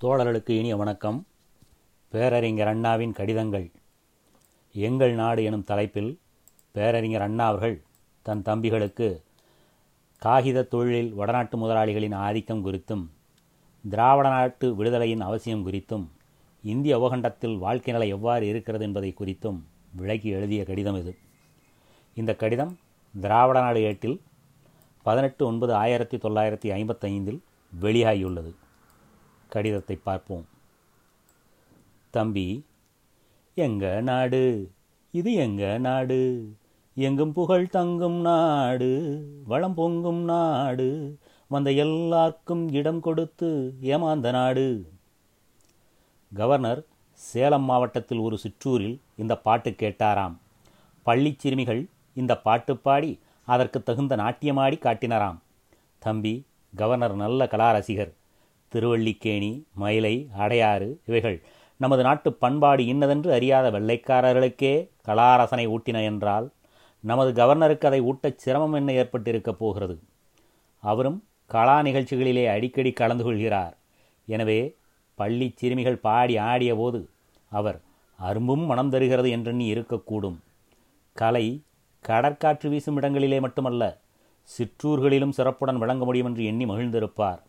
தோழர்களுக்கு இனிய வணக்கம். பேரறிஞர் அண்ணாவின் கடிதங்கள். எங்கள் நாடு எனும் தலைப்பில் பேரறிஞர் அண்ணா அவர்கள் தன் தம்பிகளுக்கு காகித தொழிலில் வடநாட்டு முதலாளிகளின் ஆதிக்கம் குறித்தும் திராவிட நாட்டு விடுதலையின் அவசியம் குறித்தும் இந்திய உபகண்டத்தில் வாழ்க்கை நிலை எவ்வாறு இருக்கிறது என்பதை குறித்தும் விளக்கி எழுதிய கடிதம் இது. இந்த கடிதம் திராவிட நாடு ஏட்டில் பதினெட்டு ஒன்பது ஆயிரத்தி தொள்ளாயிரத்தி ஐம்பத்தைந்தில் வெளியாகியுள்ளது. கடிதத்தை பார்ப்போம். தம்பி எங்க நாடு? இது எங்க நாடு? எங்கும் புகழ் தங்கும் நாடு வளம் பொங்கும் நாடு வந்த எல்லாருக்கும் இடம் கொடுத்து ஏமாந்த நாடு. கவர்னர் சேலம் மாவட்டத்தில் ஒரு சிற்றூரில் இந்த பாட்டு கேட்டாராம். பள்ளிச் சிறுமிகள் இந்த பாட்டு பாடி அதற்கு தகுந்த நாட்டியமாடி காட்டினராம். தம்பி கவர்னர் நல்ல கலாரசிகர். திருவள்ளிக்கேணி மயிலை அடையாறு இவைகள் நமது நாட்டு பண்பாடு இன்னதென்று அறியாத வெள்ளைக்காரர்களுக்கே கலாரசனை ஊட்டின என்றால் நமது கவர்னருக்கு அதை ஊட்டச் சிரமம் என்ன ஏற்பட்டிருக்கப் போகிறது? அவரும் கலா நிகழ்ச்சிகளிலே அடிக்கடி கலந்து கொள்கிறார். எனவே பள்ளி சிறுமிகள் பாடி ஆடிய போது அவர் அரும்பும் மனம் தருகிறது என்றெண்ணி இருக்கக்கூடும். கலை கடற்காற்று வீசும் இடங்களிலே மட்டுமல்ல சிற்றூர்களிலும் சிறப்புடன் விளங்க முடியும் என்று எண்ணி மகிழ்ந்திருப்பார்.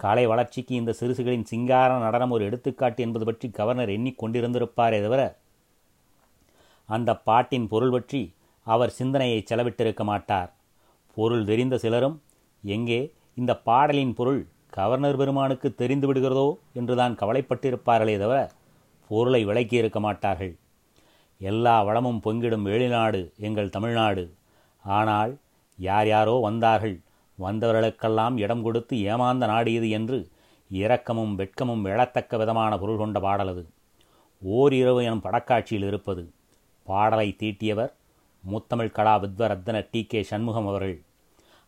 காலை வளர்ச்சிக்கு இந்த சிறுசுகளின் சிங்கார நடனம் ஒரு எடுத்துக்காட்டு என்பது பற்றி கவர்னர் எண்ணிக்கொண்டிருந்திருப்பாரே தவிர அந்த பாட்டின் பொருள் பற்றி அவர் சிந்தனையை செலவிட்டிருக்க மாட்டார். பொருள் தெரிந்த சிலரும் எங்கே இந்த பாடலின் பொருள் கவர்னர் பெருமானுக்கு தெரிந்து விடுகிறதோ? என்றுதான் கவலைப்பட்டிருப்பார்களே தவிர பொருளை விளக்கி இருக்க மாட்டார்கள். எல்லா வளமும் பொங்கிடும் வெளிநாடு எங்கள் தமிழ்நாடு. ஆனால் யார் யாரோ வந்தார்கள். வந்தவர்களுக்கெல்லாம் இடம் கொடுத்து ஏமாந்த நாடு இது என்று இரக்கமும் வெட்கமும் எழத்தக்க விதமான பொருள் கொண்ட பாடலது ஓரிரவு எனும் படக்காட்சியில் இருப்பது. பாடலை தீட்டியவர் முத்தமிழ் கலா வித்வரத்தன டி கே சண்முகம் அவர்கள்.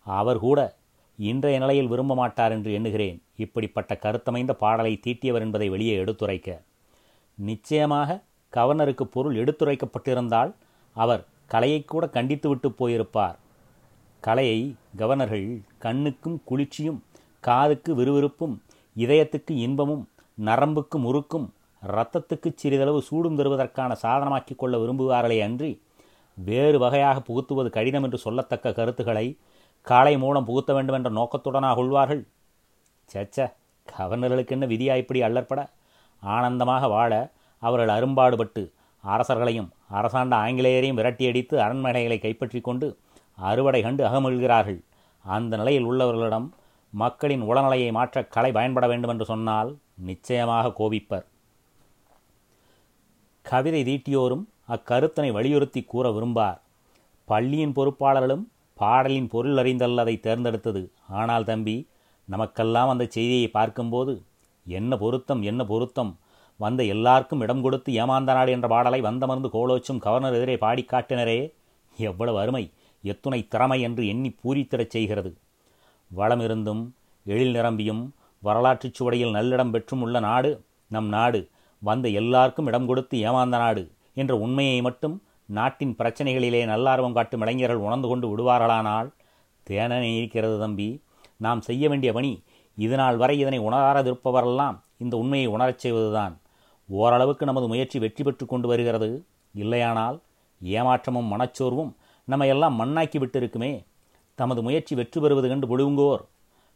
அவர் கூட இன்றைய நிலையில் விரும்ப மாட்டார் என்று எண்ணுகிறேன். இப்படிப்பட்ட கருத்தமைந்த பாடலை தீட்டியவர் என்பதை வெளியே எடுத்துரைக்க. நிச்சயமாக கவர்னருக்கு பொருள் எடுத்துரைக்கப்பட்டிருந்தால் அவர் கலையை கூட கண்டித்து விட்டு போயிருப்பார். கலையை கவர்னர்கள் கண்ணுக்கும் குளிர்ச்சியும் காதுக்கு விறுவிறுப்பும் இதயத்துக்கு இன்பமும் நரம்புக்கு முறுக்கும் இரத்தத்துக்கு சிறிதளவு சூடும் தருவதற்கான சாதனமாக்கி கொள்ள விரும்புவார்களே அன்றி வேறு வகையாக புகுத்துவது கடினம் என்று சொல்லத்தக்க கருத்துக்களை காலை மூலம் புகுத்த வேண்டும் என்ற நோக்கத்துடனாக கொள்வார்கள். சேச்ச கவர்னர்களுக்கு என்ன விதியா இப்படி அல்லற்பட? ஆனந்தமாக வாழ அவர்கள் அரும்பாடுபட்டு அரசர்களையும் அரசாண்ட ஆங்கிலேயரையும் விரட்டியடித்து அரண்மனைகளை கைப்பற்றி கொண்டு அறுவடை கண்டு அகமகிழ்கிறார்கள். அந்த நிலையில் உள்ளவர்களிடம் மக்களின் உளநிலையை மாற்ற கலை பயன்பட வேண்டும் என்று சொன்னால் நிச்சயமாக கோபிப்பர். கவிதை தீட்டியோரும் அக்கருத்தனை வலியுறுத்தி கூற விரும்பார். பள்ளியின் பொறுப்பாளர்களும் பாடலின் பொருள் அறிந்தல்ல அதை தேர்ந்தெடுத்தது. ஆனால் தம்பி நமக்கெல்லாம் அந்த செய்தியை பார்க்கும்போது என்ன பொருத்தம் என்ன பொருத்தம்? வந்த எல்லாருக்கும் இடம் கொடுத்து ஏமாந்த நாடு என்ற பாடலை வந்தமர்ந்து கோலோச்சும் கவர்னர் எதிரே பாடி காட்டினரே எவ்வளவு அருமை! எத்துணை திறமை என்று எண்ணி பூரித்திடச் செய்கிறது. வளமிருந்தும் எழில் நிரம்பியும் வரலாற்றுச் சுவடையில் நல்லிடம் பெற்றும் உள்ள நாடு நம் நாடு வந்த எல்லாருக்கும் இடம் கொடுத்து ஏமாந்த நாடு என்ற உண்மையை மட்டும் நாட்டின் பிரச்சனைகளிலே நல்லார்வம் காட்டும் இளைஞர்கள் உணர்ந்து கொண்டு விடுவார்களானால் தேனனை இருக்கிறது தம்பி. நாம் செய்ய வேண்டிய பணி இதனால் வரை இதனை உணராதிருப்பவரெல்லாம் இந்த உண்மையை உணரச் செய்வதுதான். ஓரளவுக்கு நமது முயற்சி வெற்றி பெற்று கொண்டு வருகிறது. இல்லையானால் ஏமாற்றமும் மனச்சோர்வும் நம்ம எல்லாம் மண்ணாக்கி விட்டிருக்குமே. தமது முயற்சி வெற்றி பெறுவது கண்டு விழுங்கோர்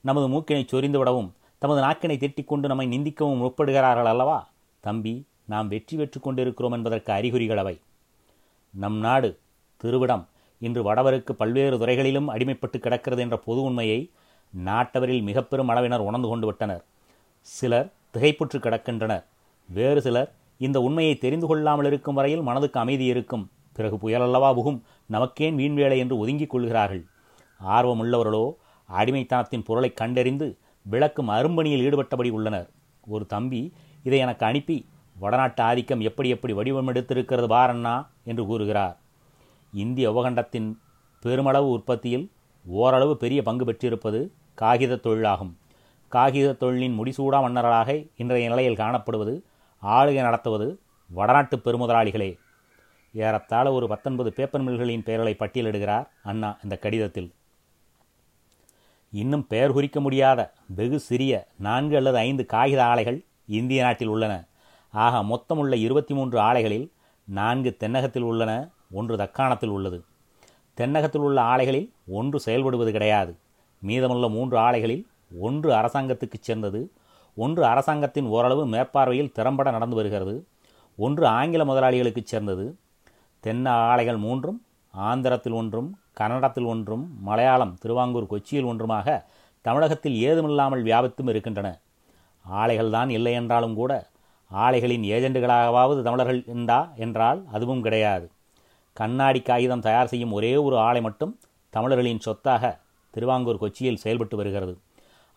நமது மூக்கினை சொரிந்து விடவும் தமது நாக்கினை திட்டிக்கொண்டு நம்மை நிந்திக்கவும் முற்படுகிறார்கள் அல்லவா? தம்பி நாம் வெற்றி பெற்று கொண்டிருக்கிறோம் என்பதற்கு அறிகுறிகள் அவை. நம் நாடு திருவிடம் இன்று வடவருக்கு பல்வேறு துறைகளிலும் அடிமைப்பட்டு கிடக்கிறது என்ற பொது உண்மையை நாட்டவரில் மிக பெரும் அளவினர் உணர்ந்து கொண்டு விட்டனர். சிலர் திகைப்புற்று கிடக்கின்றனர். வேறு சிலர் இந்த உண்மையை தெரிந்து கொள்ளாமல் இருக்கும் வரையில் மனதுக்கு அமைதி இருக்கும். பிறகு புயலல்லவா புகும்? நமக்கேன் வீண் வேலை என்று ஒதுங்கிக் கொள்கிறார்கள். ஆர்வமுள்ளவர்களோ அடிமைத்தனத்தின் பொருளை கண்டறிந்து விளக்கும் அரும்பணியில் ஈடுபட்டபடி உள்ளனர். ஒரு தம்பி இதை எனக்கு அனுப்பி வடநாட்டு ஆதிக்கம் எப்படி எப்படி வடிவமெடுத்திருக்கிறது பாரண்ணா என்று கூறுகிறார். இந்திய உபகண்டத்தின் பெருமளவு உற்பத்தியில் ஓரளவு பெரிய பங்கு பெற்றிருப்பது காகித தொழிலாகும். காகித தொழிலின் முடிசூடா மன்னர்களாக இன்றைய நிலையில் காணப்படுவது ஆளுகை நடத்துவது வடநாட்டு பெருமுதலாளிகளே. ஏறத்தாழ ஒரு பத்தொன்பது பேப்பர் மில்களின் பெயர்களை பட்டியலிடுகிறார் அண்ணா இந்த கடிதத்தில். இன்னும் பெயர் குறிக்க முடியாத வெகு சிறிய நான்கு அல்லது ஐந்து காகித ஆலைகள் இந்திய நாட்டில் உள்ளன. ஆக மொத்தமுள்ள இருபத்தி மூன்று ஆலைகளில் நான்கு தென்னகத்தில் உள்ளன ஒன்று தக்காணத்தில் உள்ளது. தென்னகத்தில் உள்ள ஆலைகளில் ஒன்று செயல்படுவது கிடையாது. மீதமுள்ள மூன்று ஆலைகளில் ஒன்று அரசாங்கத்துக்கு சேர்ந்தது ஒன்று அரசாங்கத்தின் ஓரளவு மேற்பார்வையில் திறம்பட நடந்து வருகிறது ஒன்று ஆங்கில முதலாளிகளுக்கு சேர்ந்தது தென்ன ஆலைகள் மூன்றும் ஆந்திரத்தில் ஒன்றும் கன்னடத்தில் ஒன்றும் மலையாளம் திருவாங்கூர் கொச்சியில் ஒன்றுமாக தமிழகத்தில் ஏதுமில்லாமல் வியாபித்தும் இருக்கின்றன. ஆலைகள்தான் இல்லை என்றாலும் கூட ஆலைகளின் ஏஜெண்டுகளாகவாவது தமிழர்கள் உண்டா என்றால் அதுவும் கிடையாது. கண்ணாடி காகிதம் தயார் செய்யும் ஒரே ஒரு ஆலை மட்டும் தமிழர்களின் சொத்தாக திருவாங்கூர் கொச்சியில் செயல்பட்டு வருகிறது.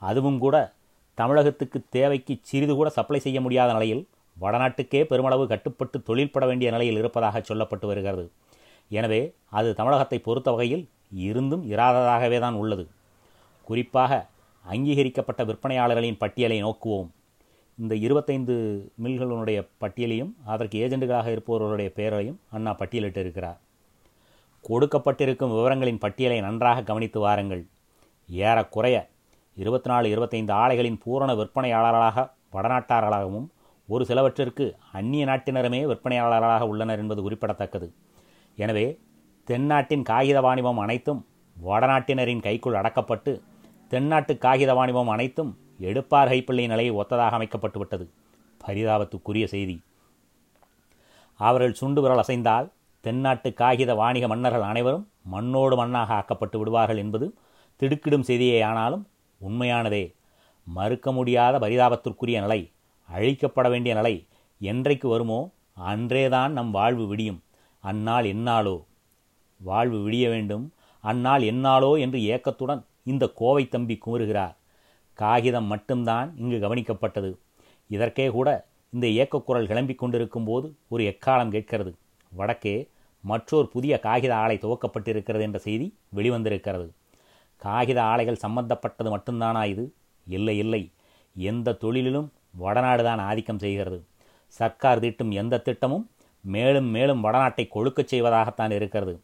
அதுவும் கூட தமிழகத்துக்கு தேவைக்கு சிறிது கூட சப்ளை செய்ய முடியாத நிலையில் வடநாட்டுக்கே பெருமளவு கட்டுப்பட்டு தொழில்பட வேண்டிய நிலையில் இருப்பதாக சொல்லப்பட்டு வருகிறது. எனவே அது தமிழகத்தை பொறுத்த வகையில் இருந்தும் இராததாகவே தான் உள்ளது. குறிப்பாக அங்கீகரிக்கப்பட்ட விற்பனையாளர்களின் பட்டியலை நோக்குவோம். இந்த இருபத்தைந்து மில்களுடைய பட்டியலையும் அதற்கு ஏஜெண்டுகளாக இருப்பவர்களுடைய பெயரையும் அண்ணா பட்டியலிட்டு இருக்கிறார் கொடுக்கப்பட்டிருக்கும் விவரங்களின் பட்டியலை நன்றாக கவனித்து வாருங்கள். ஏறக்குறைய இருபத்தி நாலு இருபத்தைந்து ஆலைகளின் பூரண விற்பனையாளர்களாக வடநாட்டார்களாகவும் ஒரு சிலவற்றிற்கு அந்நிய நாட்டினருமே விற்பனையாளர்களாக உள்ளனர் என்பது குறிப்பிடத்தக்கது. எனவே தென்னாட்டின் காகித வாணிபம் அனைத்தும் வடநாட்டினரின் கைக்குள் அடக்கப்பட்டு தென்னாட்டு காகித வாணிபம் அனைத்தும் எடுப்பார் கைப்பிள்ளை நிலையை ஒத்ததாக அமைக்கப்பட்டுவிட்டது. பரிதாபத்துக்குரிய செய்தி. அவர்கள் சுண்டு விரல் அசைந்தால் தென்னாட்டு காகித வாணிக மன்னர்கள் அனைவரும் மண்ணோடு மண்ணாக ஆக்கப்பட்டு விடுவார்கள் என்பது திடுக்கிடும் செய்தியே ஆனாலும் உண்மையானதே. மறுக்க முடியாத பரிதாபத்திற்குரிய நிலை அழிக்கப்பட வேண்டிய நிலை என்றைக்கு வருமோ அன்றேதான் நம் வாழ்வு விடியும். அந்நாள் என்னாலோ? வாழ்வு விடிய வேண்டும். அந்நாள் என்னாலோ? என்று ஏக்கத்துடன் இந்த கோவை தம்பி கூறுகிறார் காகிதம் மட்டும்தான் இங்கு கவனிக்கப்பட்டது. இதற்கே கூட இந்த இயக்கக்குரல் கிளம்பிக் கொண்டிருக்கும் போது ஒரு எக்காலம் கேட்கிறது. வடக்கே மற்றொரு புதிய காகித ஆலை துவக்கப்பட்டிருக்கிறது என்ற செய்தி வெளிவந்திருக்கிறது. காகித ஆலைகள் சம்பந்தப்பட்டது மட்டும்தானா இது? இல்லை இல்லை. எந்த தொழிலிலும் வடநாடுதான் ஆதிக்கம் செய்கிறது. சர்க்கார் தீட்டும் எந்த திட்டமும் மேலும் மேலும் வடநாட்டை கொழுக்கச் செய்வதாகத்தான் இருக்கிறது.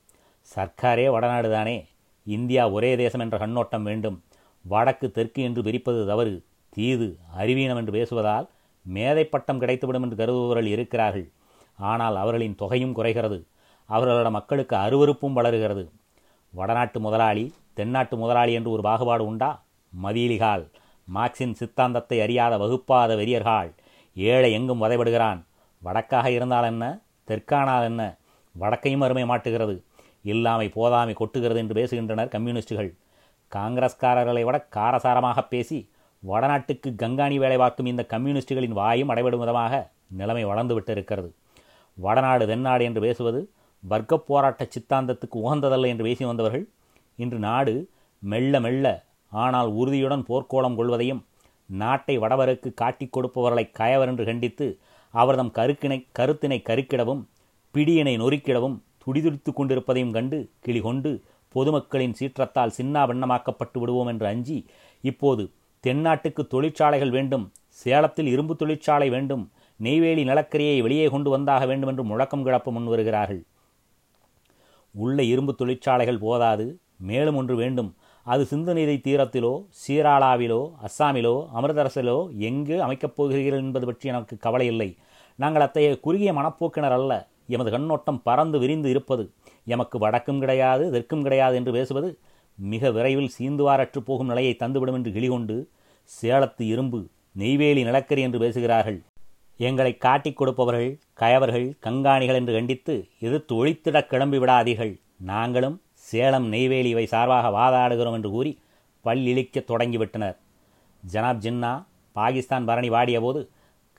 சர்க்காரே வடநாடு தானே. இந்தியா ஒரே தேசம் என்ற கண்ணோட்டம் வேண்டும். வடக்கு தெற்கு என்று பிரிப்பது தவறு. தீது அறிவீனம் என்று பேசுவதால் மேதை பட்டம் கிடைத்துவிடும் என்று கருதுபவர்கள் இருக்கிறார்கள். ஆனால் அவர்களின் தொகையும் குறைகிறது. அவர்களோட மக்களுக்கு அருவறுப்பும் வளருகிறது. வடநாட்டு முதலாளி தென்னாட்டு முதலாளி என்று ஒரு பாகுபாடு உண்டா? மதியலிகால். மார்க்சின் சித்தாந்தத்தை அறியாத வகுப்பாத வெறியர்கள் ஏழை எங்கும் வதைபடுகிறான். வடக்காக இருந்தால் என்ன? தெற்கானால் என்ன? வடக்கையும் அருமை மாட்டுகிறது. இல்லாமை போதாமை கொட்டுகிறது என்று பேசுகின்றனர் கம்யூனிஸ்டுகள். காங்கிரஸ்காரர்களை விட காரசாரமாக பேசி வடநாட்டுக்கு கங்காணி வேலை பார்க்கும் இந்த கம்யூனிஸ்டுகளின் வாயும் அடைபடும் விதமாக நிலைமை வளர்ந்துவிட்டு இருக்கிறது வடநாடு தென்னாடு என்று பேசுவது வர்க்க போராட்ட சித்தாந்தத்துக்கு உகந்ததல்ல என்று பேசி வந்தவர்கள். இன்று நாடு மெல்ல மெல்ல ஆனால் உறுதியுடன் போர்க்கோளம் கொள்வதையும் நாட்டை வடவருக்கு காட்டிக் கொடுப்பவர்களை கயவர் என்று கண்டித்து அவர்தம் கருக்கினை கருத்தினை கருக்கிடவும் பிடியினை நொறுக்கிடவும் துடிதுடித்து கொண்டிருப்பதையும் கண்டு கிளிகொண்டு பொதுமக்களின் சீற்றத்தால் சின்னா வண்ணமாக்கப்பட்டு விடுவோம் என்று அஞ்சி இப்போது தென்னாட்டுக்கு தொழிற்சாலைகள் வேண்டும் சேலத்தில் இரும்பு தொழிற்சாலை வேண்டும் நெய்வேலி நிலக்கரியை வெளியே கொண்டு வந்தாக வேண்டும் என்று முழக்கம் கிளப்ப முன் வருகிறார்கள் உள்ள இரும்பு தொழிற்சாலைகள் போதாது மேலும் ஒன்று வேண்டும் அது சிந்து நிதி தீரத்திலோ சீராளாவிலோ அஸ்ஸாமிலோ அமிர்தரசிலோ எங்கு அமைக்கப் போகிறீர்கள் என்பது பற்றி எனக்கு கவலை இல்லை. நாங்கள் அத்தகைய குறுகிய மனப்போக்கினர் அல்ல. எமது கண்ணோட்டம் பறந்து விரிந்து இருப்பது எமக்கு வடக்கும் கிடையாது தெற்கும் கிடையாது என்று பேசுவது மிக விரைவில் சீந்துவாரற்று போகும் நிலையை தந்துவிடும் என்று கிளிகொண்டு சேலத்து இரும்பு நெய்வேலி நிலக்கரி என்று பேசுகிறார்கள். எங்களை காட்டிக் கொடுப்பவர்கள் கயவர்கள் கங்காணிகள் என்று கண்டித்து எதிர்த்து ஒழித்திடக் கிளம்பி விடாதீர்கள் நாங்களும் சேலம் நெய்வேலி இவை சார்பாக வாதாடுகிறோம் என்று கூறி பல்லிழிக்கத் தொடங்கிவிட்டனர். ஜனாப் ஜின்னா பாகிஸ்தான் பரணி வாடியபோது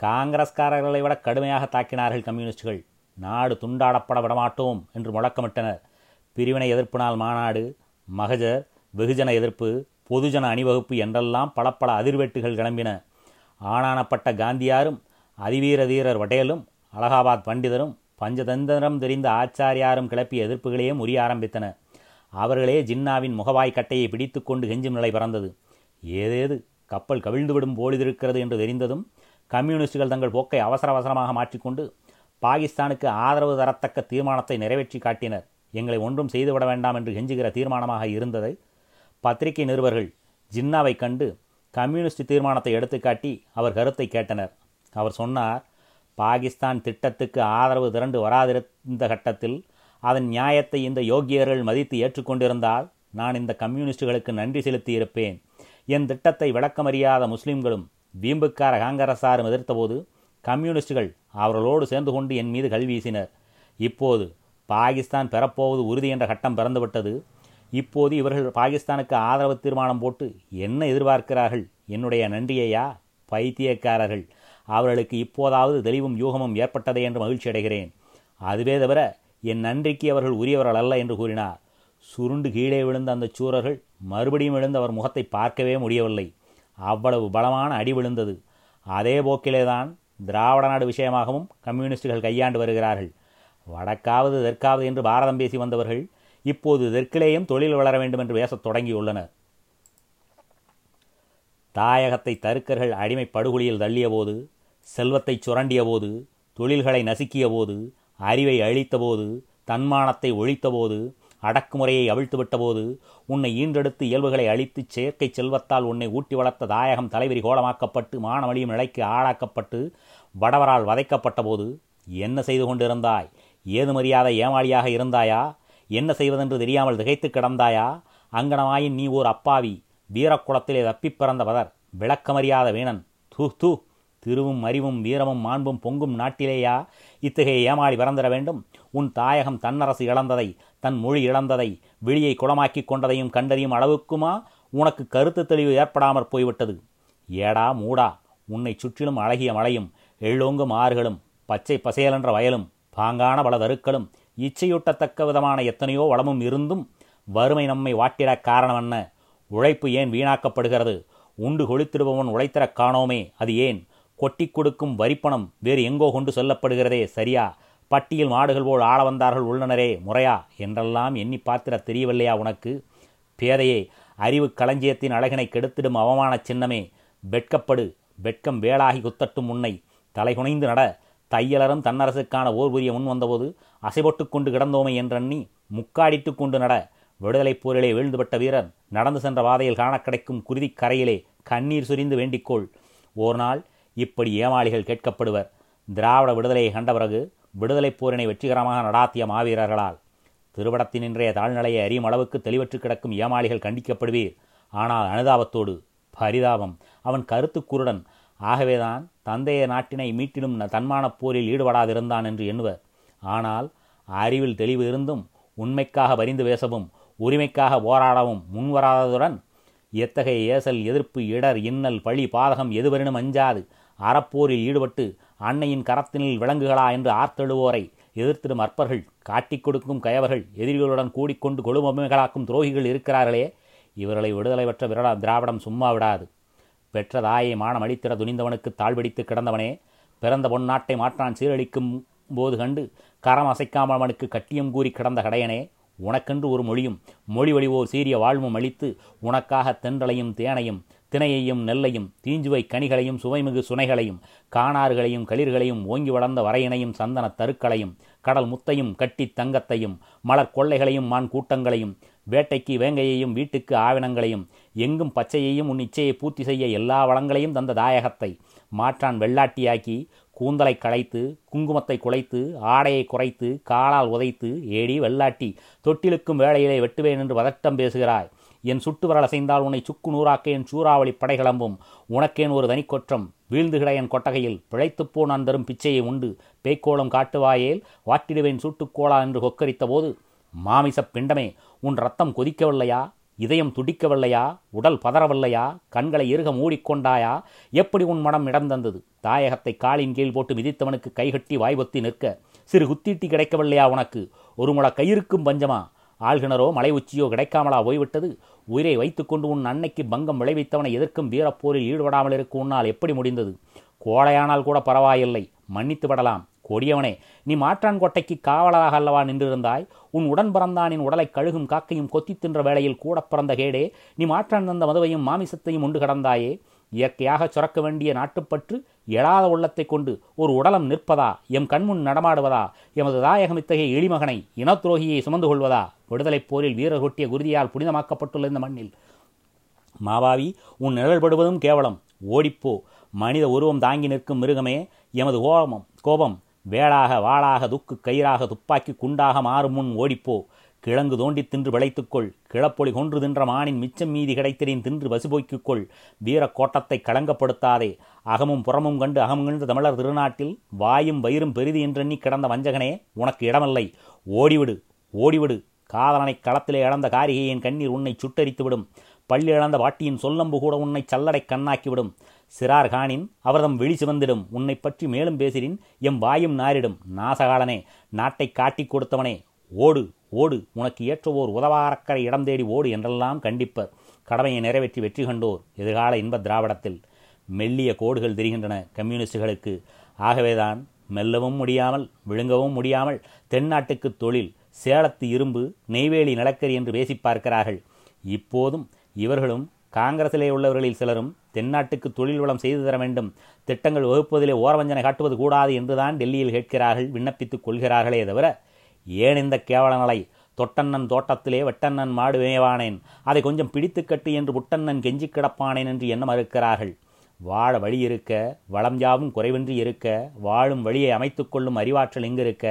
காங்கிரஸ்காரர்களை விட கடுமையாக தாக்கினார்கள் கம்யூனிஸ்டுகள். நாடு துண்டாடப்பட விடமாட்டோம் என்று முழக்கமிட்டனர். பிரிவினை எதிர்ப்பு நாள் மாநாடு மகஜர் வெகுஜன எதிர்ப்பு பொதுஜன அணிவகுப்பு என்றெல்லாம் பல பல அதிர்வெட்டுகள் கிளம்பின. ஆனானப்பட்ட காந்தியாரும் அதிவீர தீரர் வடேலும் அலகாபாத் பண்டிதரும் பஞ்சதந்திரம் தெரிந்த ஆச்சாரியாரும் கிளப்பிய எதிர்ப்புகளையே முறிய ஆரம்பித்தன அவர்களே ஜின்னாவின் முகவாய் கட்டையை பிடித்துக்கொண்டு கெஞ்சும் நிலை பறந்தது. ஏதேது கப்பல் கவிழ்ந்துவிடும் போலிதிருக்கிறது என்று தெரிந்ததும் கம்யூனிஸ்டுகள் தங்கள் போக்கை அவசர அவசரமாக மாற்றிக்கொண்டு பாகிஸ்தானுக்கு ஆதரவு தரத்தக்க தீர்மானத்தை நிறைவேற்றி காட்டினர். எங்களை ஒன்றும் செய்துவிட வேண்டாம் என்று கெஞ்சுகிற தீர்மானமாக இருந்ததை பத்திரிகை நிருபர்கள் ஜின்னாவை கண்டு கம்யூனிஸ்ட் தீர்மானத்தை எடுத்துக்காட்டி அவர் கருத்தை கேட்டனர். அவர் சொன்னார் பாகிஸ்தான் திட்டத்துக்கு ஆதரவு திரண்டு வராதிருந்த கட்டத்தில் அதன் நியாயத்தை இந்த யோக்கியர்கள் மதித்து ஏற்றுக்கொண்டிருந்தால் நான் இந்த கம்யூனிஸ்டுகளுக்கு நன்றி செலுத்தியிருப்பேன். என் திட்டத்தை விளக்கமறியாத முஸ்லிம்களும் வீம்புக்கார காங்கிரசாரும் எதிர்த்தபோது கம்யூனிஸ்டுகள் அவர்களோடு சேர்ந்து கொண்டு என் மீது கல்வீசினர் இப்போது பாகிஸ்தான் பெறப்போவது உறுதி என்ற கட்டம் பிறந்துவிட்டது. இப்போது இவர்கள் பாகிஸ்தானுக்கு ஆதரவு தீர்மானம் போட்டு என்ன எதிர்பார்க்கிறார்கள்? என்னுடைய நன்றியையா? பைத்தியக்காரர்கள். அவர்களுக்கு இப்போதாவது தெளிவும் யூகமும் ஏற்பட்டதே என்று மகிழ்ச்சி அடைகிறேன் அதுவே தவிர என் நன்றிக்கு அவர்கள் உரியவர்கள் அல்ல என்று கூறினார். சுருண்டு கீழே விழுந்த அந்த சூரர்கள் மறுபடியும் விழுந்து அவர் முகத்தை பார்க்கவே முடியவில்லை. அவ்வளவு பலமான அடி விழுந்தது. அதே போக்கிலேதான் திராவிட நாடு விஷயமாகவும் கம்யூனிஸ்டுகள் கையாண்டு வருகிறார்கள். வடக்காவது தெற்காவது என்று பாரதம் பேசி வந்தவர்கள் இப்போது தெற்கிலேயும் தொழில் வளர வேண்டும் என்று பேசத் தொடங்கியுள்ளனர். தாயகத்தை தருக்கர்கள் அடிமை படுகொலியில் தள்ளிய போது செல்வத்தை சுரண்டிய போது தொழில்களை நசுக்கிய போது அறிவை அழித்தபோது தன்மானத்தை ஒழித்தபோது அடக்குமுறையை அவிழ்த்து விட்டபோது உன்னை ஈன்றெடுத்து இயல்புகளை அழித்து செயற்கை செல்வத்தால் உன்னை ஊட்டி வளர்த்த தாயகம் தலைவிரி கோலமாக்கப்பட்டு மானவழியும் நிலைக்கு ஆளாக்கப்பட்டு வடவரால் வதைக்கப்பட்ட போது என்ன செய்து கொண்டிருந்தாய்? ஏது மரியாதை ஏமாளியாக இருந்தாயா? என்ன செய்வதென்று தெரியாமல் திகைத்து கிடந்தாயா? அங்கனமாயின் நீ ஓர் அப்பாவி வீரக்குளத்திலே தப்பிப் பிறந்த பதர் விளக்கமறியாத வீணன் தூ தூ. திருவும் அறிவும் வீரமும் மாண்பும் பொங்கும் நாட்டிலேயா? இத்தகைய ஏமாளி பிறந்திட வேண்டும். உன் தாயகம் தன்னரசு இழந்ததை தன் மொழி இழந்ததை விழியை குளமாக்கிக் கொண்டதையும் கண்டறியும் அளவுக்குமா? உனக்கு கருத்து தெளிவு ஏற்படாமற் போய்விட்டது. ஏடா மூடா உன்னை சுற்றிலும் அழகிய மலையும் எள்ளோங்கும் ஆறுகளும் பச்சை பசேலென்ற வயலும் பாங்கான பல தருக்களும் இச்சையூட்டத்தக்க விதமான எத்தனையோ வளமும் இருந்தும் வறுமை நம்மை வாட்டிடக் காரணம் என்ன? உழைப்பு ஏன் வீணாக்கப்படுகிறது? உண்டு கொளித்திடுபவன் உழைத்திடக் காணோமே அது ஏன்? கொட்டி கொடுக்கும் வரிப்பணம் வேறு எங்கோ கொண்டு சொல்லப்படுகிறதே சரியா? பட்டியில் மாடுகள் போல் ஆள வந்தார்கள் உள்ளனரே முறையா? என்றெல்லாம் எண்ணி பார்த்திட தெரியவில்லையா உனக்கு? பேதையே அறிவு களஞ்சியத்தின் அழகினை கெடுத்திடும் அவமான சின்னமே. வெட்கப்படு வெட்கம் வேளாகி குத்தட்டும் உன்னை. தலைகுனைந்து நட தையலரும் தன்னரசுக்கான ஓர் புரிய முன் வந்தபோது அசைபொட்டு கொண்டு கிடந்தோமை என்றெண்ணி முக்காடிட்டு கொண்டு நட. விடுதலைப் போரிலே வீழ்ந்துபட்ட வீரர் நடந்து சென்ற பாதையில் காண கிடைக்கும் குருதி கரையிலே கண்ணீர் சுரிந்து வேண்டிக்கொள். ஓர் நாள் இப்படி ஏமாளிகள் கேட்கப்படுவர். திராவிட விடுதலையை கண்ட பிறகு விடுதலைப் போரினை வெற்றிகரமாக நடாத்திய மாவீரர்களால். திருவடத்தின் இன்றைய தாழ்நிலையை அறியும் அளவுக்கு தெளிவற்று கிடக்கும் ஏமாளிகள் கண்டிக்கப்படுவீர். ஆனால் அனுதாபத்தோடு பரிதாபம். அவன் கருத்து குருடன் ஆகவேதான் தந்தைய நாட்டினை மீட்டிடும் தன்மானப் போரில் ஈடுபடாதிருந்தான் என்று எண்ணுவர். ஆனால் அறிவில் தெளிவு இருந்தும் உண்மைக்காக வரிந்து பேசவும் உரிமைக்காக போராடவும் முன்வராததுடன் எத்தகைய ஏசல் எதிர்ப்பு இடர் இன்னல் பழி பாதகம் எதுவரினும் அஞ்சாது. அறப்போரில் ஈடுபட்டு அன்னையின் கரத்தினில் விளங்குகளா என்று ஆர்த்தெழுவோரை எதிர்த்திடும் அற்பர்கள் காட்டிக் கொடுக்கும் கயவர்கள் எதிரிகளுடன் கூடிக்கொண்டு கொழுமமைகளாக்கும் துரோகிகள் இருக்கிறார்களே இவர்களை விடுதலை பெற்ற விரடா திராவிடம் சும்மா விடாது. பெற்ற தாயை மானம் அளித்திட துணிந்தவனுக்கு தாழ்வடித்து கிடந்தவனே பிறந்த பொன்னாட்டை மாற்றான் சீரழிக்கும் போது கண்டு கரம் அசைக்காமல் அவனுக்கு கட்டியம் கூறி கிடந்த கடையனே உனக்கென்று ஒரு மொழியும் மொழி வழிவோர் சீரிய வாழ்வும் அளித்து உனக்காக தென்றலையும் தேனையும் தினையையும் நெல்லையும் தீஞ்சுவை கனிகளையும் சுவைமிகு சுனைகளையும் காணார்களையும் களிர்களையும் ஓங்கி வளர்ந்த வரையினையும் சந்தன தருக்களையும் கடல் முத்தையும் கட்டி தங்கத்தையும் மலர் கொள்ளைகளையும் மான் கூட்டங்களையும் வேட்டைக்கு வேங்கையையும் வீட்டுக்கு ஆவினங்களையும் எங்கும் பச்சையையும் உன் இச்சையை பூர்த்தி செய்ய எல்லா வளங்களையும் தந்த தாயகத்தை மாற்றான் வெள்ளாட்டியாக்கி கூந்தலை களைத்து குங்குமத்தை குலைத்து ஆடையை குறைத்து காலால் உதைத்து ஏடி வெள்ளாட்டி தொட்டிலுக்கும் வேளையிலே வெட்டுவேன் என்று பதட்டம் பேசுகிறாய். என் சுட்டு வரல் அசைந்தால் உன்னை சுக்கு நூறாக்க என் சூறாவளி படைகளம்பும் உனக்கேன் ஒரு தனிக்கொற்றம் வீழ்ந்துகிட என் கொட்டகையில் பிழைத்துப்போ நான் தரும் பிச்சையை உண்டு. பேய்க்கோளம் காட்டுவாயேல் வாட்டிடுவேன் சுட்டுக்கோளா என்று கொக்கரித்த போது மாமிசப் பிண்டமே உன் ரத்தம் கொதிக்கவில்லையா? இதயம் துடிக்கவில்லையா? உடல் பதறவில்லையா? கண்களை இறுக மூடிக்கொண்டாயா எப்படி உன் மனம் இடந்தந்தது தாயகத்தை காலின் கீழ் போட்டு மிதித்தவனுக்கு கைகட்டி வாய்பொத்தி நிற்க. சிறு குத்தீட்டி கிடைக்கவில்லையா உனக்கு? ஒரு முள கயிறுக்கும் பஞ்சமா? ஆழ்கிணரோ மலை உச்சியோ கிடைக்காமலா போய்விட்டது? உயிரை வைத்துக்கொண்டு உன் அன்னைக்கு பங்கம் விளைவித்தவனை எதிர்க்கும் வீரப்போரில் ஈடுபடாமல் இருக்கும் உன்னால் எப்படி முடிந்தது? கோழையானால் கூட பரவாயில்லை. மன்னித்து விடலாம். கொடியவனே நீ மாற்றான் கோட்டைக்கு காவலராக அல்லவா நின்றிருந்தாய்? உன் உடன் பிறந்தானின் உடலை கழுகும் காக்கையும் கொத்தி தின்ற வேளையில் கூட பிறந்த கேடே நீ மாற்றான் தந்த மதுவையும் மாமிசத்தையும் உண்டு கடந்தாயே? இயற்கையாக சுரக்க வேண்டிய நாட்டுப்பற்று எழாத உள்ளத்தை கொண்டு ஒரு உடலம் நிற்பதா? எம் கண்முன் நடமாடுவதா? எமது தாயகம் இத்தகைய எளிமகனை இனத்துரோகியை சுமந்து கொள்வதா? விடுதலைப் போரில் வீரர் கொட்டிய குருதியால் புனிதமாக்கப்பட்டுள்ள இந்த மண்ணில். மாபாவி உன் நிழல்படுவதும் கேவலம். ஓடிப்போ. மனித உருவம் தாங்கி நிற்கும் மிருகமே எமது கோபம். கோபம். வேளாக வாளாக துக்கு கயிறாக துப்பாக்கி குண்டாக மாறும் முன் ஓடிப்போ. கிழங்கு தோண்டி தின்று விளைத்துக்கொள் கிழப்பொலி கொன்று தின்ற மானின் மிச்சம் மீதி கிடைத்தரின் தின்று வசுபோய்க்குக்கொள் வீரக்கோட்டத்தை களங்கப்படுத்தாதே. அகமும் புறமும் கண்டு அகமுகழ்ந்த தமிழர் திருநாட்டில் வாயும் வயிறும் பெரிது என்றெண்ணி கிடந்த வஞ்சகனே உனக்கு இடமில்லை. ஓடிவிடு ஓடிவிடு. காதலனை களத்திலே இழந்த காரிகையின் கண்ணீர் உன்னை சுட்டரித்துவிடும் பள்ளி இழந்த வாட்டியின் சொல்லம்பு கூட உன்னை சல்லடை கண்ணாக்கிவிடும் சிறார் காணின் அவர்தம் விழி சிவந்திடும். உன்னை பற்றி மேலும் பேசிடின். எம் வாயும் நாரிடும். நாசகாலனே நாட்டை காட்டிக் கொடுத்தவனே ஓடு ஓடு. உனக்கு ஏற்ற ஓர் உதவாரக்கரை இடம் தேடி ஓடு என்றெல்லாம் கண்டிப்பர். கடமையை நிறைவேற்றி வெற்றி கண்டோர் எதிர்கால இன்ப திராவிடத்தில். மெல்லிய கோடுகள் தெரிகின்றன கம்யூனிஸ்டுகளுக்கு. ஆகவேதான் மெல்லவும் முடியாமல் விழுங்கவும் முடியாமல் தென்னாட்டுக்கு தொழில் சேலத்து இரும்பு நெய்வேலி நிலக்கரி என்று பேசி பார்க்கிறார்கள். இப்போதும் இவர்களும் காங்கிரசிலே உள்ளவர்களில் சிலரும் தென்னாட்டுக்கு தொழில் வளம் செய்து தர வேண்டும் திட்டங்கள் வகுப்பதிலே ஓரவஞ்சனை காட்டுவது கூடாது என்றுதான் டெல்லியில் கேட்கிறார்கள் விண்ணப்பித்துக் கொள்கிறார்களே தவிர ஏன் இந்த கேவல நிலை தொட்டண்ணன் தோட்டத்திலே வெட்டண்ணன் மாடு மேவானேன் அதை கொஞ்சம் பிடித்து கட்டு என்று புட்டண்ணன் கெஞ்சி கிடப்பானேன் என்று எண்ணம் மறுக்கிறார்கள்? வாழ வழி இருக்க வளம் யாவும் குறைவின்றி இருக்க வாழும் வழியை அமைத்து கொள்ளும் அறிவாற்றல் இங்கிருக்க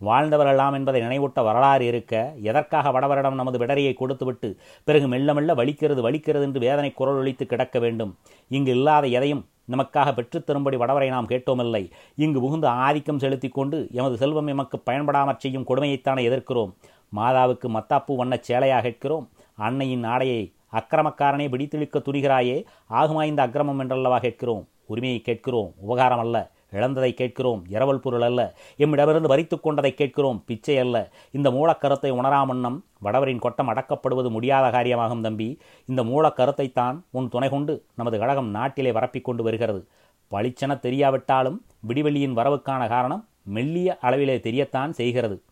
வாழ்ந்தவரெல்லாம் என்பதை நினைவூட்ட வரலாறு இருக்க எதற்காக வடவரிடம் நமது விடரையை கொடுத்துவிட்டு பிறகு மெல்ல மெல்ல வலிக்கிறது வலிக்கிறது என்று வேதனை குரல் ஒழித்து கிடக்க வேண்டும். இங்கு இல்லாத எதையும் நமக்காக பெற்றுத் தரும்படி வடவரை நாம் கேட்டோமில்லை. இங்கு புகுந்து ஆதிக்கம் செலுத்திக் கொண்டு எமது செல்வம் எமக்கு பயன்படாமற் செய்யும் கொடுமையைத்தானே எதிர்க்கிறோம். மாதாவுக்கு மத்தாப்பு வண்ணச் சேலையாக கேட்கிறோம். அன்னையின் ஆடையை அக்கிரமக்காரனை பிடித்திழுக்க துணிகிறாயே ஆகுமா இந்த அக்கிரமம் என்றல்லவா கேட்கிறோம். உரிமையை கேட்கிறோம். உபகாரம் அல்ல இழந்ததை கேட்கிறோம். இரவல் பொருள் அல்ல. எம்மிடமிருந்து வரித்து கொண்டதை கேட்கிறோம். பிச்சை அல்ல. இந்த மூலக்கருத்தை உணராமண்ணம் வடவரின் கொட்டம் அடக்கப்படுவது முடியாத காரியமாகும் தம்பி. இந்த மூலக்கருத்தைத்தான் உன் துணை கொண்டு நமது கழகம் நாட்டிலே வரப்பிக் கொண்டு வருகிறது. பளிச்சென தெரியாவிட்டாலும் விடிவெளியின் வரவுக்கான காரணம் மெல்லிய அளவிலே தெரியத்தான் செய்கிறது.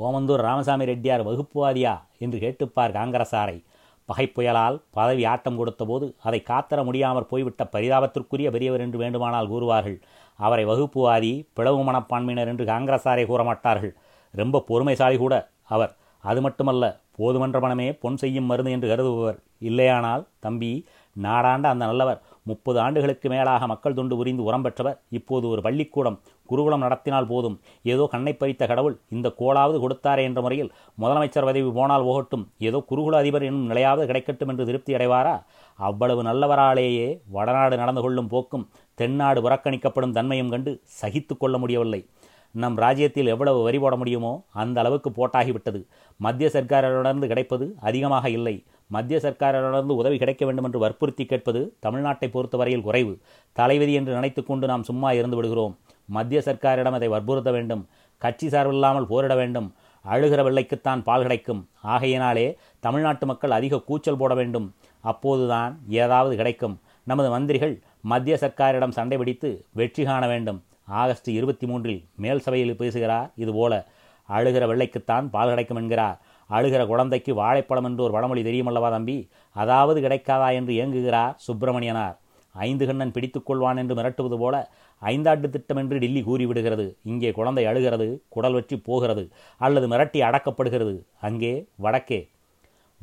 ஓமந்தூர் ராமசாமி ரெட்டியார் வகுப்புவாதியா என்று கேட்டுப்பார் காங்கிரசாரை. பகை புயலால் பதவி ஆட்டம் கொடுத்தபோது அதை காத்தர முடியாமற் போய்விட்ட பரிதாபத்திற்குரிய பெரியவர் என்று வேண்டுமானால் கூறுவார்கள். அவரை வகுப்புவாதி பிளவு மனப்பான்மையினர் என்று காங்கிரசாரை கூறமாட்டார்கள். ரொம்ப பொறுமைசாலி கூட அவர். அது மட்டுமல்ல போதுமன்ற மனமே பொன் செய்யும் மருந்து என்று கருதுபவர் இல்லையானால் தம்பி நாடாண்ட அந்த நல்லவர் முப்பது ஆண்டுகளுக்கு மேலாக மக்கள் தொண்டு புரிந்து உரம் பெற்றவர். இப்போது ஒரு பள்ளிக்கூடம் குருகுலம் நடத்தினால் போதும். ஏதோ கண்ணை பறித்த கடவுள் இந்த கோளாவது கொடுத்தாரே என்ற முறையில் முதலமைச்சர் பதவி போனால் போகட்டும். ஏதோ குருகுல அதிபர் என்னும் நிலையாவது கிடைக்கட்டும் என்று திருப்தி அடைவாரா? அவ்வளவு நல்லவராலேயே வடநாடு நடந்து கொள்ளும் போக்கும் தென்னாடு புறக்கணிக்கப்படும் தன்மையும் கண்டு சகித்து கொள்ள முடியவில்லை. நம் ராஜ்யத்தில் எவ்வளவு வரி போட முடியுமோ அந்த அளவுக்கு போட்டாகிவிட்டது. மத்திய சர்க்காரிடமிருந்து கிடைப்பது அதிகமாக இல்லை. மத்திய சர்க்காரிடமிருந்து உதவி கிடைக்க வேண்டும் என்று வற்புறுத்தி கேட்பது தமிழ்நாட்டை பொறுத்தவரையில் குறைவு. தலைவிதி என்று நினைத்துக்கொண்டு நாம் சும்மா இருந்து விடுகிறோம். மத்திய சர்க்காரிடம் அதை வற்புறுத்த வேண்டும். கட்சி சார்பில்லாமல் போரிட வேண்டும். அழுகிற வெள்ளைக்குத்தான் பால் கிடைக்கும். ஆகையினாலே தமிழ்நாட்டு மக்கள் அதிக கூச்சல் போட வேண்டும். அப்போதுதான் ஏதாவது கிடைக்கும். நமது மந்திரிகள் மத்திய சர்க்காரிடம் சண்டை பிடித்து வெற்றி காண வேண்டும். ஆகஸ்ட் இருபத்தி மூன்றில் மேல் சபையில் பேசுகிறார். இதுபோல அழுகிற வெள்ளைக்குத்தான் பால் கிடைக்கும் என்கிறார். அழுகிற குழந்தைக்கு வாழைப்பழம் என்று ஒரு வடமொழி தெரியுமல்லவா தம்பி? அதாவது கிடைக்காதா என்று இயங்குகிறார் சுப்பிரமணியனார். ஐந்து கண்ணன் பிடித்துக்கொள்வான் என்று மிரட்டுவது போல ஐந்தாண்டு திட்டம் என்று டில்லி கூறிவிடுகிறது. இங்கே குழந்தை அழுகிறது குடல் வச்சு போகிறது அல்லது மிரட்டி அடக்கப்படுகிறது. அங்கே வடக்கே.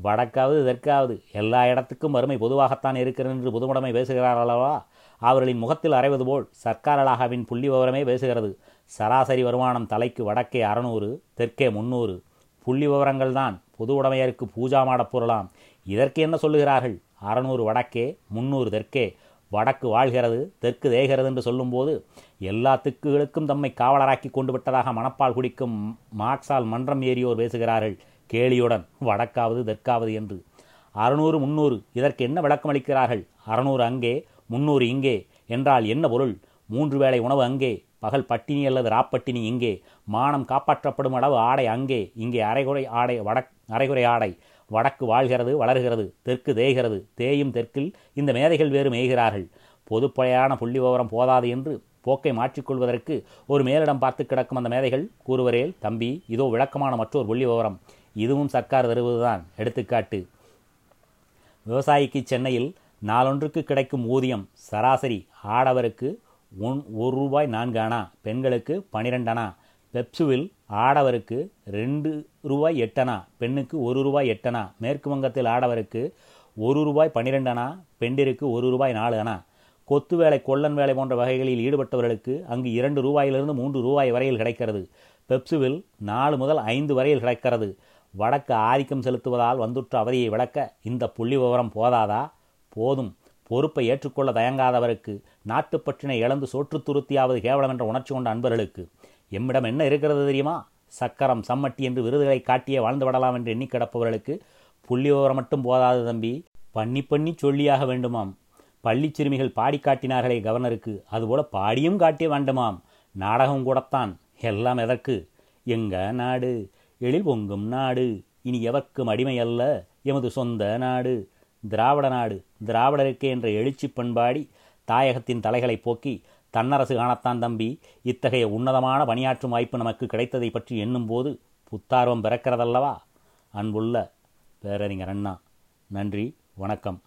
வடக்காவது தெற்காவது. எல்லா இடத்துக்கும் வறுமை பொதுவாகத்தான் இருக்கிறது என்று புதுமுடமை பேசுகிறார் அல்லவா? அவர்களின் முகத்தில் அறைவது போல் சர்க்காரலாகவின் புள்ளி விவரமே பேசுகிறது. சராசரி வருமானம் தலைக்கு வடக்கே அறநூறு தெற்கே முன்னூறு. புள்ளி விவரங்கள் தான் பொது உடைமையருக்கு பூஜா மாடப் பொருளாம். இதற்கு என்ன சொல்லுகிறார்கள்? அறநூறு வடக்கே முன்னூறு தெற்கே. வடக்கு வாழ்கிறது தெற்கு தேய்கிறது என்று சொல்லும்போது எல்லா திக்குகளுக்கும் தம்மை காவலராக்கி கொண்டு விட்டதாக மணப்பால் குடிக்கும் மார்க்ஸால் மன்றம் ஏறியோர் பேசுகிறார்கள். கேலியுடன் வடக்காவது தெற்காவது என்று. அறுநூறு முன்னூறு இதற்கு என்ன விளக்கம் அளிக்கிறார்கள்? அறுநூறு அங்கே முன்னூறு இங்கே. என்றால் என்ன பொருள்? மூன்று வேளை உணவு அங்கே. பகல் பட்டினி அல்லது ராப்பட்டினி இங்கே. மானம் காப்பாற்றப்படும் அளவு ஆடை அங்கே. இங்கே அரைகுறை ஆடை வடக் அரைகுறை ஆடை. வடக்கு வாழ்கிறது வளர்கிறது தெற்கு தேய்கிறது. தேயும் தெற்கில் இந்த மேதைகள் வேறு மேய்கிறார்கள். பொதுப்படையான புள்ளி விவரம் போதாது என்று போக்கை மாற்றிக்கொள்வதற்கு ஒரு மேலிடம் பார்த்து கிடக்கும் அந்த மேதைகள் கூறுவரேல் தம்பி இதோ விளக்கமான மற்றொரு புள்ளி விவரம் இதுவும் சர்க்கார் தருவதுதான். எடுத்துக்காட்டு. விவசாயிக்கு சென்னையில் நாளொன்றுக்கு கிடைக்கும் ஊதியம் சராசரி ஆடவருக்கு ஒன் ஒரு ரூபாய் நான்கு அணா பெண்களுக்கு பனிரெண்டு அணா. பெப்சுவில் ஆடவருக்கு ரெண்டு ரூபாய் எட்டனா பெண்ணுக்கு ஒரு ரூபாய் எட்டனா மேற்கு வங்கத்தில் ஆடவருக்கு ஒரு ரூபாய் பன்னிரெண்டு அணா பெண்டிற்கு ஒரு ரூபாய் நாலு அணா. கொத்து வேலை கொள்ளன் வேலை போன்ற வகைகளில் ஈடுபட்டவர்களுக்கு அங்கு இரண்டு ரூபாயிலிருந்து மூன்று ரூபாய் வரையில் கிடைக்கிறது. பெப்சுவில் நாலு முதல் ஐந்து வரையில் கிடைக்கிறது. வடக்கு ஆதிக்கம் செலுத்துவதால் வந்துற்ற அவதியை விளக்க இந்த புள்ளி விவரம் போதாதா? போதும். பொறுப்பை ஏற்றுக்கொள்ள தயங்காதவருக்கு நாட்டுப்பற்றினை இழந்து சோற்று துருத்தியாவது கேவலம் என்ற உணர்ச்சி கொண்ட அன்பர்களுக்கு எம்மிடம் என்ன இருக்கிறது தெரியுமா? சக்கரம் சம்மட்டி என்று விருதுகளை காட்டியே வாழ்ந்து விடலாம் என்று எண்ணி கிடப்பவர்களுக்கு புள்ளி விவரம் மட்டும் போதாது தம்பி. பண்ணி பண்ணி சொல்லியாக வேண்டுமாம். பள்ளி சிறுமிகள் பாடி காட்டினார்களே கவர்னருக்கு. அதுபோல பாடியும் காட்டிய வேண்டுமாம். நாடகம் கூடத்தான். எல்லாம் எதற்கு? எங்க நாடு? எழில் பொங்கும் நாடு. இனி எவர்க்கும் அடிமை அல்ல எமது சொந்த நாடு. திராவிட நாடு திராவிடருக்கு என்ற எழுச்சி பண்பாடி தாயகத்தின் தலைகளை போக்கி தன்னரசு காணத்தான் தம்பி இத்தகைய உன்னதமான பணியாற்றும் வாய்ப்பு நமக்கு கிடைத்ததை பற்றி எண்ணும்போது புத்தார்வம் பிறக்கிறதல்லவா? அன்புள்ள பேரறிஞர் அண்ணா நன்றி வணக்கம்.